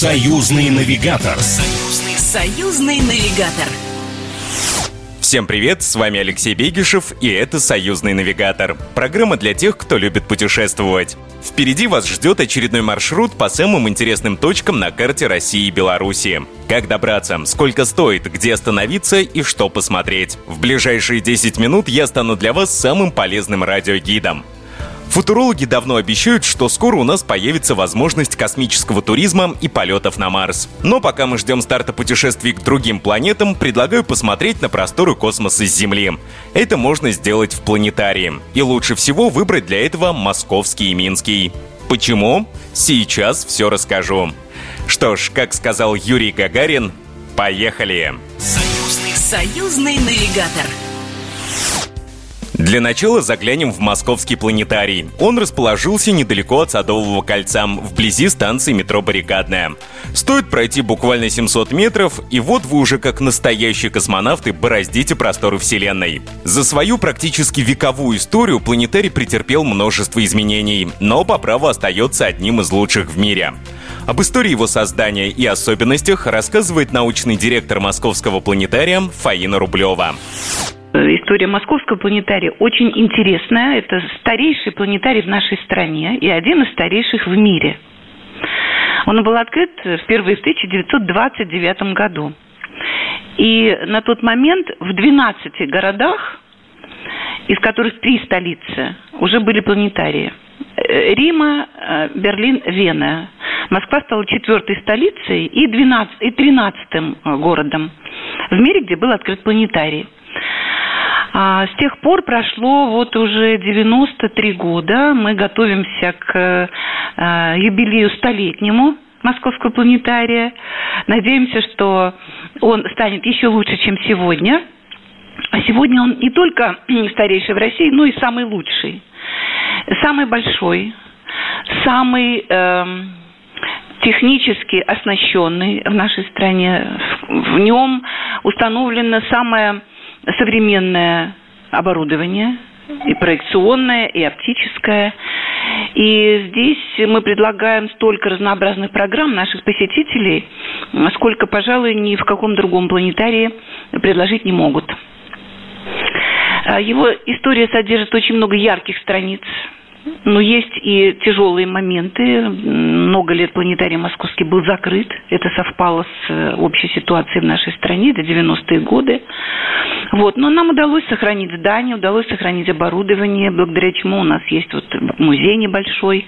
Союзный навигатор. Союзный, союзный навигатор. Всем привет, с вами Алексей Бегишев, и это «Союзный навигатор». Программа для тех, кто любит путешествовать. Впереди вас ждет очередной маршрут по самым интересным точкам на карте России и Беларуси. Как добраться, сколько стоит, где остановиться и что посмотреть. В ближайшие 10 минут я стану для вас самым полезным радиогидом. Футурологи давно обещают, что скоро у нас появится возможность космического туризма и полетов на Марс. Но пока мы ждем старта путешествий к другим планетам, предлагаю посмотреть на просторы космоса с Земли. Это можно сделать в планетарии. И лучше всего выбрать для этого московский и минский. Почему? Сейчас все расскажу. Что ж, как сказал Юрий Гагарин, поехали! Союзный, союзный навигатор. Для начала заглянем в московский планетарий. Он расположился недалеко от Садового кольца, вблизи станции метро «Баррикадная». Стоит пройти буквально 700 метров, и вот вы уже как настоящие космонавты бороздите просторы Вселенной. За свою практически вековую историю планетарий претерпел множество изменений, но по праву остается одним из лучших в мире. Об истории его создания и особенностях рассказывает научный директор московского планетария Фаина Рублева. История московского планетария очень интересная. Это старейший планетарий в нашей стране и один из старейших в мире. Он был открыт впервые в 1929 году. И на тот момент в 12 городах, из которых три столицы, уже были планетарии. Рима, Берлин, Вена. Москва стала четвертой столицей и, 12, и 13 городом в мире, где был открыт планетарий. А с тех пор прошло вот уже 93 года. Мы готовимся к э, юбилею столетнему Московского планетария. Надеемся, что он станет еще лучше, чем сегодня. А сегодня он не только старейший в России, но и самый лучший. Самый большой, самый э, технически оснащенный в нашей стране. В нем установлена самая современное оборудование, и проекционное, и оптическое. И здесь мы предлагаем столько разнообразных программ наших посетителей, сколько, пожалуй, ни в каком другом планетарии предложить не могут. А его история содержит очень много ярких страниц, но есть и тяжелые моменты. Много лет планетарий московский был закрыт. Это совпало с э, общей ситуацией в нашей стране, до 90-е годы. Вот. Но нам удалось сохранить здание, удалось сохранить оборудование, благодаря чему у нас есть вот музей небольшой.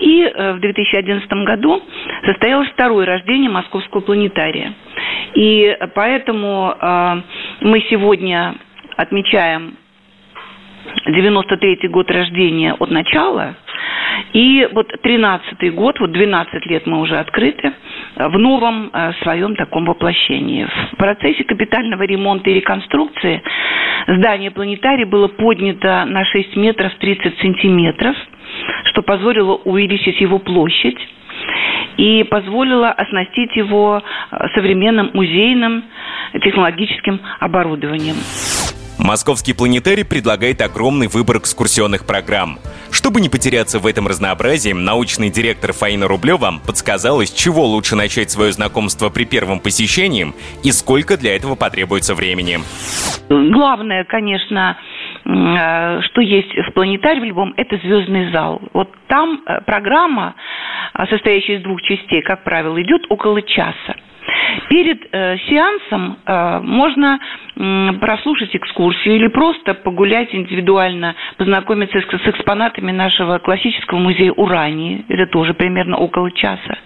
И э, в 2011 году состоялось второе рождение московского планетария. И поэтому э, мы сегодня отмечаем 93-й год рождения от начала, и вот 13-й год, вот 12 лет мы уже открыты, в новом э, своем таком воплощении. В процессе капитального ремонта и реконструкции здание планетария было поднято на 6 метров 30 сантиметров, что позволило увеличить его площадь и позволило оснастить его э, современным музейным технологическим оборудованием. Московский планетарий предлагает огромный выбор экскурсионных программ. Чтобы не потеряться в этом разнообразии, научный директор Фаина Рублева подсказала, с чего лучше начать свое знакомство при первом посещении и сколько для этого потребуется времени. Главное, конечно, э, что есть в планетарии в любом, это звездный зал. Вот там э, программа, э, состоящая из двух частей, как правило, идет около часа. Перед э, сеансом э, можно э, прослушать экскурсию или просто погулять индивидуально, познакомиться с, с экспонатами нашего классического музея Урании. Это тоже примерно около часа.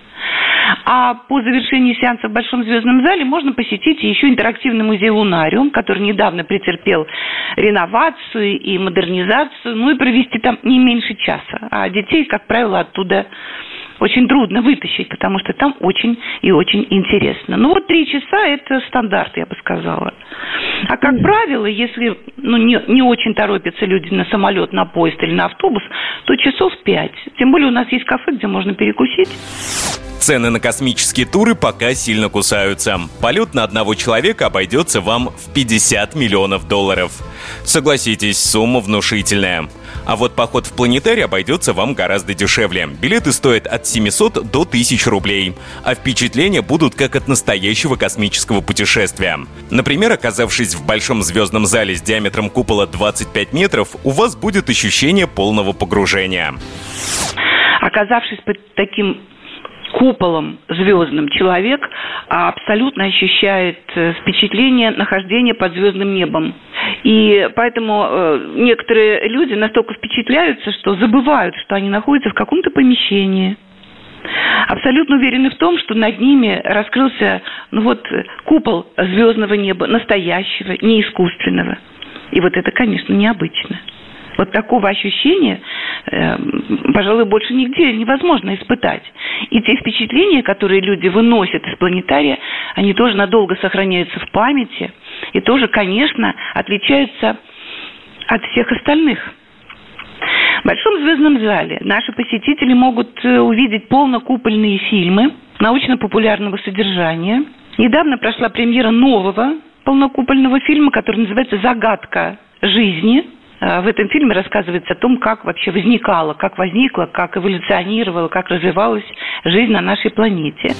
А по завершении сеанса в Большом звездном зале можно посетить еще интерактивный музей Лунариум, который недавно претерпел реновацию и модернизацию, ну и провести там не меньше часа. А детей, как правило, оттуда очень трудно вытащить, потому что там очень и очень интересно. Ну вот три часа это стандарт, я бы сказала. А как правило, если ну, не, не очень торопятся люди на самолет, на поезд или на автобус, то часов пять. Тем более у нас есть кафе, где можно перекусить. Цены на космические туры пока сильно кусаются. Полет на одного человека обойдется вам в 50 миллионов долларов. Согласитесь, сумма внушительная. А вот поход в планетарий обойдется вам гораздо дешевле. Билеты стоят от 700 до 1000 рублей. А впечатления будут как от настоящего космического путешествия. Например, оказавшись в большом звездном зале с диаметром купола 25 метров, у вас будет ощущение полного погружения. Оказавшись под таким куполом звездным человек абсолютно ощущает э, впечатление нахождения под звездным небом. И поэтому э, некоторые люди настолько впечатляются, что забывают, что они находятся в каком-то помещении. Абсолютно уверены в том, что над ними раскрылся ну вот, купол звездного неба, настоящего, не искусственного. И вот это, конечно, необычно. Вот такого ощущения, э, пожалуй, больше нигде невозможно испытать. И те впечатления, которые люди выносят из планетария, они тоже надолго сохраняются в памяти и тоже, конечно, отличаются от всех остальных. В Большом звездном зале наши посетители могут э, увидеть полнокупольные фильмы научно-популярного содержания. Недавно прошла премьера нового полнокупольного фильма, который называется «Загадка жизни», в этом фильме рассказывается о том, как вообще возникала, как возникла, как эволюционировала, как развивалась жизнь на нашей планете.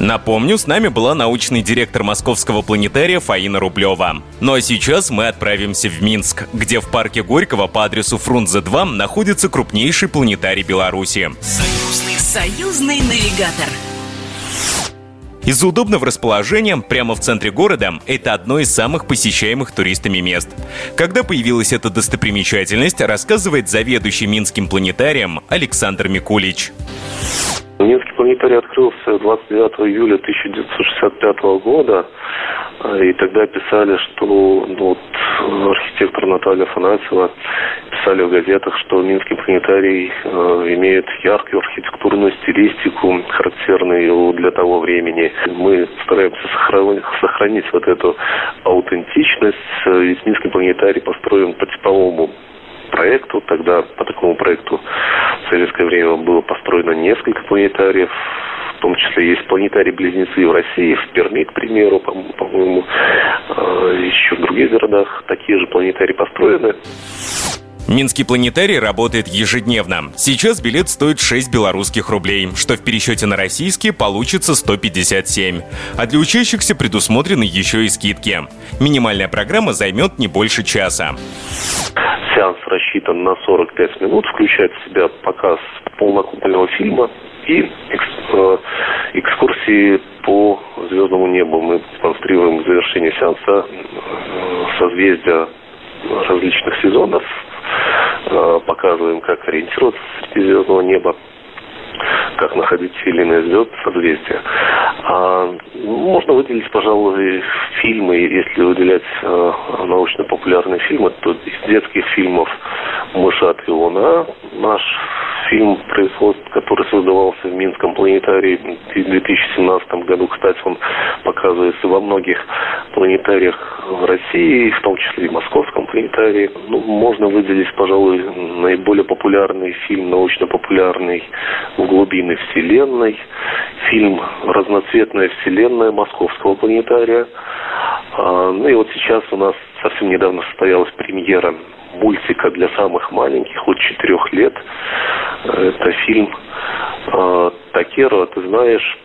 Напомню, с нами была научный директор московского планетария Фаина Рублева. Ну а сейчас мы отправимся в Минск, где в парке Горького по адресу Фрунзе 2 находится крупнейший планетарий Беларуси. Союзный, союзный навигатор. Из-за удобного расположения прямо в центре города это одно из самых посещаемых туристами мест. Когда появилась эта достопримечательность, рассказывает заведующий Минским планетарием Александр Микулич. Минский планетарий открылся 29 июля 1965 года. И тогда писали, что ну, архитектор Наталья Фанасьева писали в газетах, что Минский планетарий э, имеет яркую архитектурную стилистику, характерную для того времени. Мы стараемся сохранить, сохранить вот эту аутентичность. Ведь Минский планетарий построен по типовому проекту. Тогда по такому проекту в советское время было построено несколько планетариев. В том числе есть планетарии-близнецы в России, в Перми, к примеру, по-моему, а, еще в других городах такие же планетарии построены. Минский планетарий работает ежедневно. Сейчас билет стоит 6 белорусских рублей, что в пересчете на российские получится 157. А для учащихся предусмотрены еще и скидки. Минимальная программа займет не больше часа. Сеанс рассчитан на 45 минут, включает в себя показ полнокупольного фильма и э, экскурсии по звездному небу. Мы демонстрируем в завершении сеанса э, созвездия различных сезонов, Э, показываем, как ориентироваться среди звездного неба как находить те или иные звезды, созвездия. А, можно выделить, пожалуй, фильмы, если выделять научно-популярные фильмы, то из детских фильмов «Мышат и луна» наш фильм, производства, который создавался в Минском планетарии в 2017 году. Кстати, он показывается во многих планетариях в России, в том числе и в Московском планетарии. Ну, можно выделить, пожалуй, наиболее популярный фильм, научно-популярный «В глубины Вселенной», фильм «Разноцветная Вселенная» Московского планетария. А, ну и вот сейчас у нас совсем недавно состоялась премьера мультика для самых маленьких, от четырех лет. Это фильм э, Такера, ты знаешь,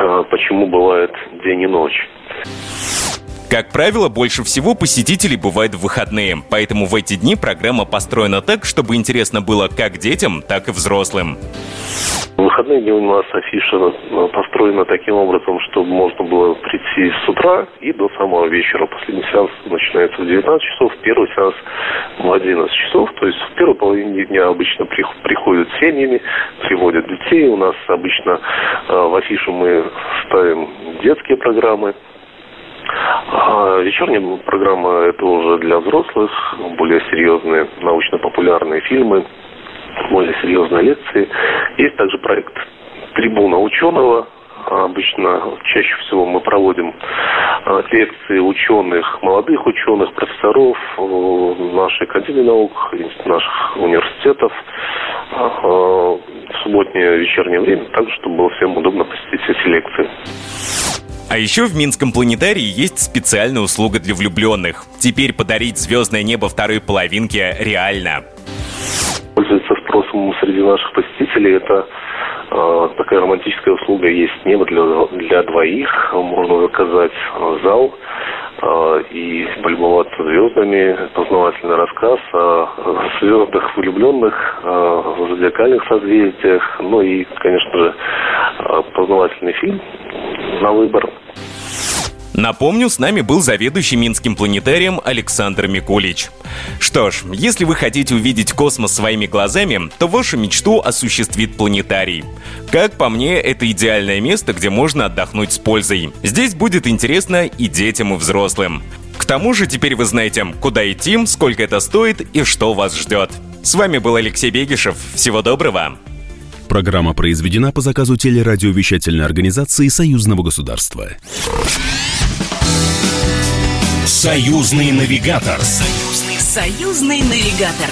э, почему бывает день и ночь. Как правило, больше всего посетителей бывает в выходные, поэтому в эти дни программа построена так, чтобы интересно было как детям, так и взрослым. Выходные дни у нас афиша э, построена таким образом, чтобы можно было прийти с утра и до самого вечера. Последний сеанс начинается в 19 часов, первый сеанс в 11 часов. То есть в первой половине дня обычно приходят семьями, приводят детей. У нас обычно э, в афишу мы ставим детские программы, а вечерняя программа – это уже для взрослых, более серьезные научно-популярные фильмы, более серьезные лекции. Есть также проект «Трибуна ученого», Обычно чаще всего мы проводим а, лекции ученых, молодых ученых, профессоров нашей Академии наук, наших университетов. в субботнее вечернее время, так, чтобы было всем удобно посетить все селекции. А еще в Минском планетарии есть специальная услуга для влюбленных. Теперь подарить звездное небо второй половинке реально. Пользуется спросом среди наших посетителей. Это э, такая романтическая услуга есть небо для, для двоих. Можно заказать э, зал э, и полюбоваться звездами. Познавательный рассказ о звездах влюбленных, о зодиакальных созвездиях. Ну и, конечно же, познавательный фильм на выбор. Напомню, с нами был заведующий Минским планетарием Александр Микулич. Что ж, если вы хотите увидеть космос своими глазами, то вашу мечту осуществит планетарий. Как по мне, это идеальное место, где можно отдохнуть с пользой. Здесь будет интересно и детям, и взрослым. К тому же теперь вы знаете, куда идти, сколько это стоит и что вас ждет. С вами был Алексей Бегишев. Всего доброго. Программа произведена по заказу телерадиовещательной организации Союзного государства. Союзный навигатор. Союзный, союзный навигатор.